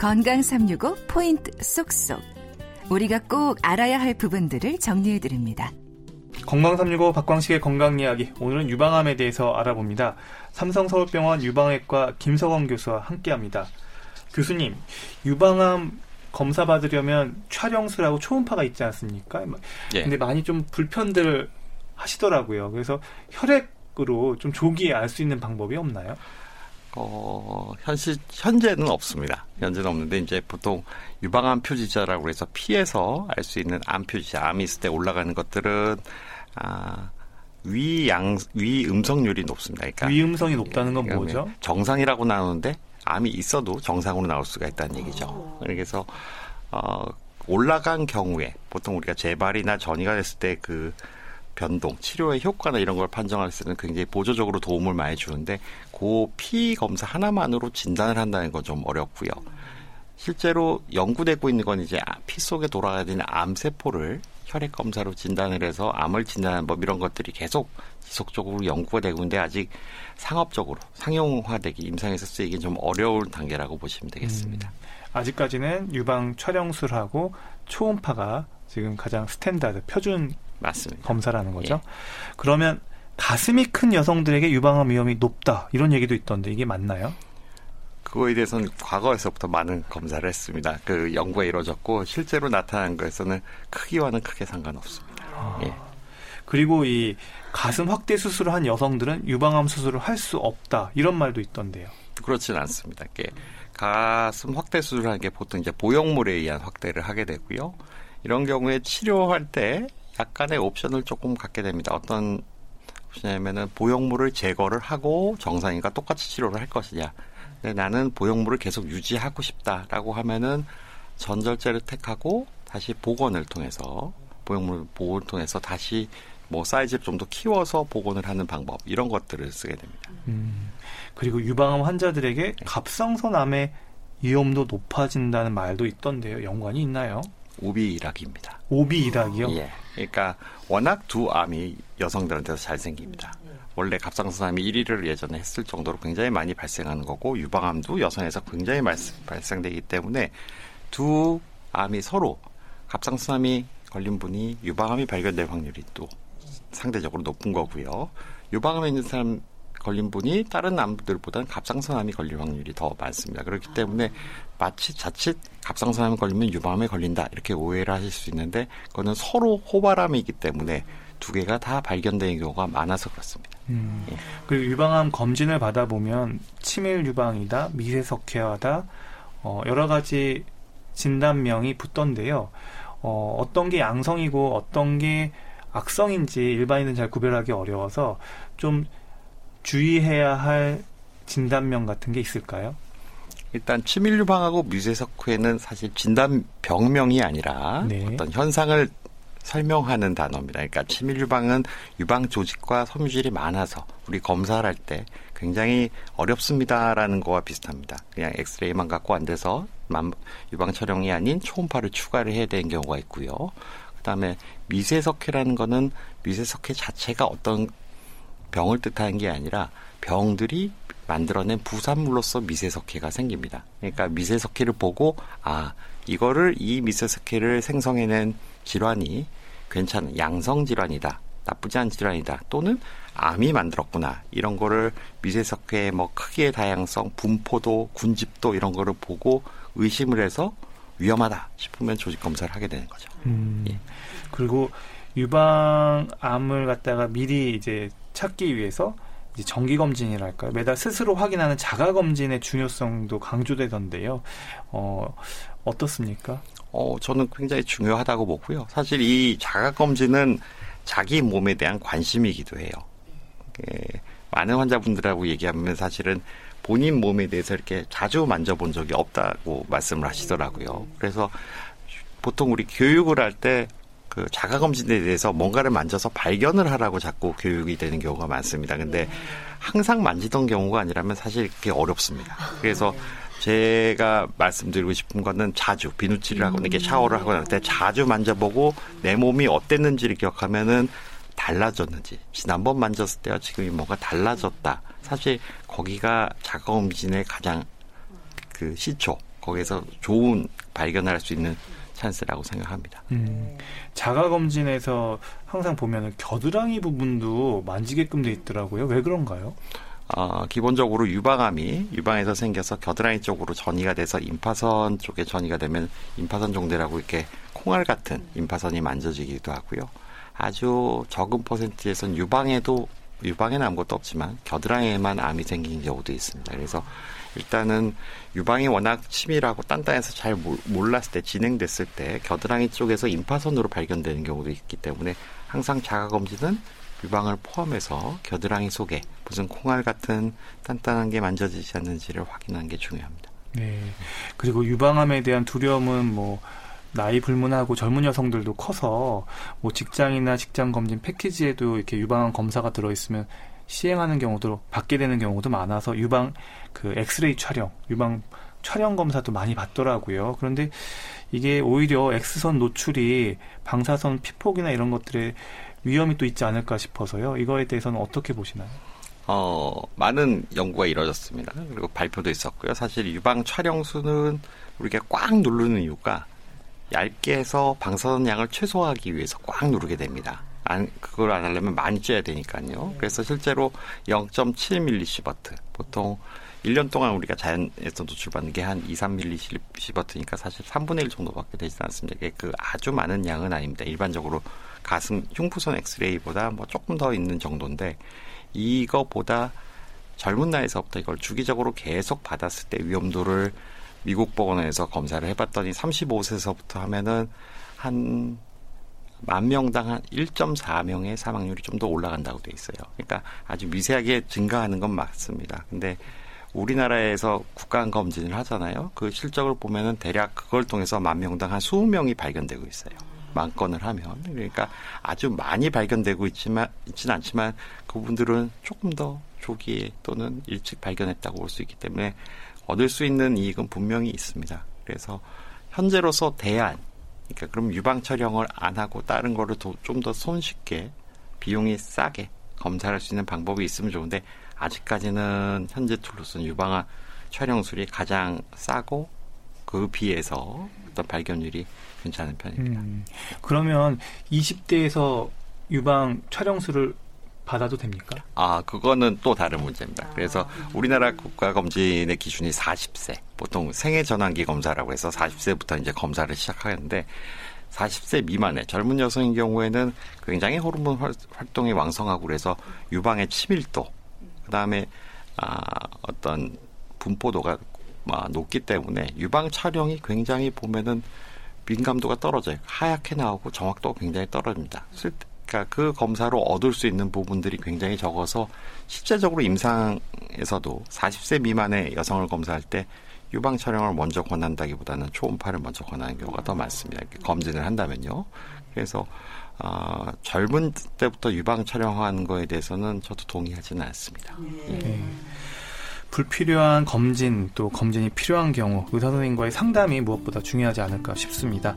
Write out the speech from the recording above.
건강 365 포인트 쏙쏙. 우리가 꼭 알아야 할 부분들을 정리해 드립니다. 건강 365 박광식의 건강 이야기. 오늘은 유방암에 대해서 알아봅니다. 삼성서울병원 유방외과 김석원 교수와 함께 합니다. 교수님, 유방암 검사 받으려면 촬영술하고 초음파가 있지 않습니까? 예. 근데 많이 좀 불편들 하시더라고요. 그래서 혈액으로 좀 조기에 알 수 있는 방법이 없나요? 어, 현실, 현재는 없습니다. 현재는 없는데, 이제 보통 유방암 표지자라고 해서 피해서 알 수 있는 암 표지자, 암이 있을 때 올라가는 것들은, 아, 위양, 위 음성률이 높습니다. 그러니까. 위 음성이 높다는 건 그러니까 뭐죠? 정상이라고 나오는데, 암이 있어도 정상으로 나올 수가 있다는 얘기죠. 그래서, 어, 올라간 경우에, 보통 우리가 재발이나 전이가 됐을 때 그, 변동, 치료의 효과나 이런 걸 판정할 때는 굉장히 보조적으로 도움을 많이 주는데 그 피 검사 하나만으로 진단을 한다는 건 좀 어렵고요. 실제로 연구되고 있는 건 이제 피 속에 돌아다니는 암세포를 혈액 검사로 진단을 해서 암을 진단하는 법 이런 것들이 계속 지속적으로 연구가 되고 있는데 아직 상업적으로 상용화되기 임상에서 쓰이긴 좀 어려운 단계라고 보시면 되겠습니다. 음, 아직까지는 유방 촬영술하고 초음파가 지금 가장 스탠다드 표준 맞습니다. 검사라는 거죠. 예. 그러면 가슴이 큰 여성들에게 유방암 위험이 높다 이런 얘기도 있던데 이게 맞나요? 그거에 대해서는 과거에서부터 많은 검사를 했습니다. 그 연구가 이루어졌고 실제로 나타난 거에서는 크기와는 크게 상관없습니다. 아. 예. 그리고 이 가슴 확대 수술을 한 여성들은 유방암 수술을 할 수 없다 이런 말도 있던데요. 그렇지는 않습니다. 가슴 확대 수술하는 게 보통 이제 보형물에 의한 확대를 하게 되고요. 이런 경우에 치료할 때 약간의 옵션을 조금 갖게 됩니다. 어떤 옵션이냐면은 보형물을 제거를 하고 정상인과 똑같이 치료를 할 것이냐. 근데 나는 보형물을 계속 유지하고 싶다라고 하면은 전절제를 택하고 다시 복원을 통해서 보형물 복원을 통해서 다시 뭐 사이즈를 좀 더 키워서 복원을 하는 방법 이런 것들을 쓰게 됩니다. 음, 그리고 유방암 환자들에게 네. 갑상선암의 위험도 높아진다는 말도 있던데요. 연관이 있나요? 오비이락입니다. 오비이락이요? 예. 그러니까 워낙 두 암이 여성들한테서 잘 생깁니다. 원래 갑상선암이 1위를 예전에 했을 정도로 굉장히 많이 발생하는 거고 유방암도 여성에서 굉장히 발생되기 때문에 두 암이 서로 갑상선암이 걸린 분이 유방암이 발견될 확률이 또 상대적으로 높은 거고요. 유방암에 있는 사람 걸린 분이 다른 암들보다는 갑상선암이 걸릴 확률이 더 많습니다. 그렇기 때문에 마치 자칫 갑상선암에 걸리면 유방암에 걸린다 이렇게 오해를 하실 수 있는데 그거는 서로 호발암이기 때문에 두 개가 다 발견되는 경우가 많아서 그렇습니다. 음. 예. 그리고 유방암 검진을 받아보면 치밀 유방이다, 미세석회화다, 어, 여러 가지 진단명이 붙던데요. 어, 어떤 게 양성이고 어떤 게 악성인지 일반인은 잘 구별하기 어려워서 좀 주의해야 할 진단명 같은 게 있을까요? 일단 치밀유방하고 뮤세석회는 사실 진단 병명이 아니라 네. 어떤 현상을 설명하는 단어입니다. 그러니까 치밀유방은 유방 조직과 섬유질이 많아서 우리 검사를 할 때 굉장히 어렵습니다라는 거와 비슷합니다. 그냥 엑스레이만 갖고 안 돼서 유방 촬영이 아닌 초음파를 추가를 해야 되는 경우가 있고요. 그다음에 미세석회라는 거는 미세석회 자체가 어떤 병을 뜻하는 게 아니라 병들이 만들어낸 부산물로서 미세석회가 생깁니다. 그러니까 미세석회를 보고 아 이거를 이 미세석회를 생성해낸 질환이 괜찮은 양성 질환이다. 나쁘지 않은 질환이다. 또는 암이 만들었구나. 이런 거를 미세석회의 뭐 크기의 다양성, 분포도, 군집도 이런 거를 보고 의심을 해서 위험하다 싶으면 조직 검사를 하게 되는 거죠. 음, 예. 그리고 유방암을 갖다가 미리 이제 찾기 위해서 이제 정기 검진이랄까요? 매달 스스로 확인하는 자가 검진의 중요성도 강조되던데요. 어, 어떻습니까? 어, 저는 굉장히 중요하다고 보고요. 사실 이 자가 검진은 자기 몸에 대한 관심이기도 해요. 예, 많은 환자분들하고 얘기하면 사실은 본인 몸에 대해서 이렇게 자주 만져본 적이 없다고 말씀을 하시더라고요. 그래서 보통 우리 교육을 할 때 그 자가 검진에 대해서 뭔가를 만져서 발견을 하라고 자꾸 교육이 되는 경우가 많습니다. 근데 항상 만지던 경우가 아니라면 사실 그게 어렵습니다. 그래서 제가 말씀드리고 싶은 거는 자주 비누칠을 하거나 이렇게 샤워를 하거나 때 자주 만져보고 내 몸이 어땠는지를 기억하면은 달라졌는지 지난번 만졌을 때와 지금이 뭔가 달라졌다. 사실 거기가 자가 검진의 가장 그 시초 거기에서 좋은 발견을 할 수 있는 찬스라고 생각합니다. 음, 자가 검진에서 항상 보면 겨드랑이 부분도 만지게끔 돼 있더라고요. 왜 그런가요? 어, 기본적으로 유방암이 유방에서 생겨서 겨드랑이 쪽으로 전이가 돼서 임파선 쪽에 전이가 되면 임파선 종대라고 이렇게 콩알 같은 임파선이 만져지기도 하고요. 아주 적은 퍼센트에선 유방에도 유방에는 아무것도 없지만 겨드랑이에만 암이 생긴 경우도 있습니다. 그래서 일단은 유방이 워낙 치밀하고 단단해서 잘 몰랐을 때 진행됐을 때 겨드랑이 쪽에서 임파선으로 발견되는 경우도 있기 때문에 항상 자가 검진은 유방을 포함해서 겨드랑이 속에 무슨 콩알 같은 단단한 게 만져지지 않는지를 확인하는 게 중요합니다. 네. 그리고 유방암에 대한 두려움은 뭐 나이 불문하고 젊은 여성들도 커서 뭐 직장이나 직장 검진 패키지에도 이렇게 유방암 검사가 들어 있으면 시행하는 경우도 받게 되는 경우도 많아서 유방 그 엑스레이 촬영, 유방 촬영 검사도 많이 받더라고요. 그런데 이게 오히려 X선 노출이 방사선 피폭이나 이런 것들에 위험이 또 있지 않을까 싶어서요. 이거에 대해서는 어떻게 보시나요? 어, 많은 연구가 이루어졌습니다. 그리고 발표도 있었고요. 사실 유방 촬영수는 우리가 꽉 누르는 이유가 얇게 해서 방사선 양을 최소화하기 위해서 꽉 누르게 됩니다. 안, 그걸 안 하려면 많이 쬐야 되니까요. 그래서 실제로 0.7mSv 보통 1년 동안 우리가 자연에서 노출받는 게 한 2, 3mSv니까 사실 3분의 1 정도밖에 되지 않습니다. 이게 그 아주 많은 양은 아닙니다. 일반적으로 가슴 흉부선 엑스레이보다 뭐 조금 더 있는 정도인데 이거보다 젊은 나이에서부터 이걸 주기적으로 계속 받았을 때 위험도를 미국 보건원에서 검사를 해봤더니 35세에서부터 하면은 한 만 명당 한 1.4명의 사망률이 좀 더 올라간다고 돼 있어요. 그러니까 아주 미세하게 증가하는 건 맞습니다. 근데 우리나라에서 국가 검진을 하잖아요. 그 실적을 보면은 대략 그걸 통해서 만 명당 한 20명이 발견되고 있어요. 만 건을 하면 그러니까 아주 많이 발견되고 있지만 있지는 않지만 그분들은 조금 더 조기에 또는 일찍 발견했다고 볼 수 있기 때문에 얻을 수 있는 이익은 분명히 있습니다. 그래서 현재로서 대안 그러니까 그럼 유방 촬영을 안 하고 다른 거를 좀 더 손쉽게 비용이 싸게 검사할 수 있는 방법이 있으면 좋은데 아직까지는 현재 툴로서는 유방암 촬영술이 가장 싸고 그 비해서 어떤 발견율이 괜찮은 편입니다. 음, 그러면 20대에서 유방 촬영술을 받아도 됩니까? 아, 그거는 또 다른 문제입니다. 그래서 우리나라 국가검진의 기준이 40세. 보통 생애 전환기 검사라고 해서 40세부터 이제 검사를 시작하는데 40세 미만의 젊은 여성인 경우에는 굉장히 호르몬 활동이 왕성하고 그래서 유방의 치밀도, 그 다음에 아, 어떤 분포도가 아, 높기 때문에 유방 촬영이 굉장히 보면은 민감도가 떨어져요. 하얗게 나오고 정확도가 굉장히 떨어집니다. 그러니까 그 검사로 얻을 수 있는 부분들이 굉장히 적어서 실제적으로 임상에서도 40세 미만의 여성을 검사할 때 유방 촬영을 먼저 권한다기보다는 초음파를 먼저 권하는 경우가 더 많습니다. 검진을 한다면요. 그래서 어, 젊은 때부터 유방 촬영하는 거에 대해서는 저도 동의하지는 않습니다. 네. 예. 불필요한 검진 또 검진이 필요한 경우 의사 선생님과의 상담이 무엇보다 중요하지 않을까 싶습니다.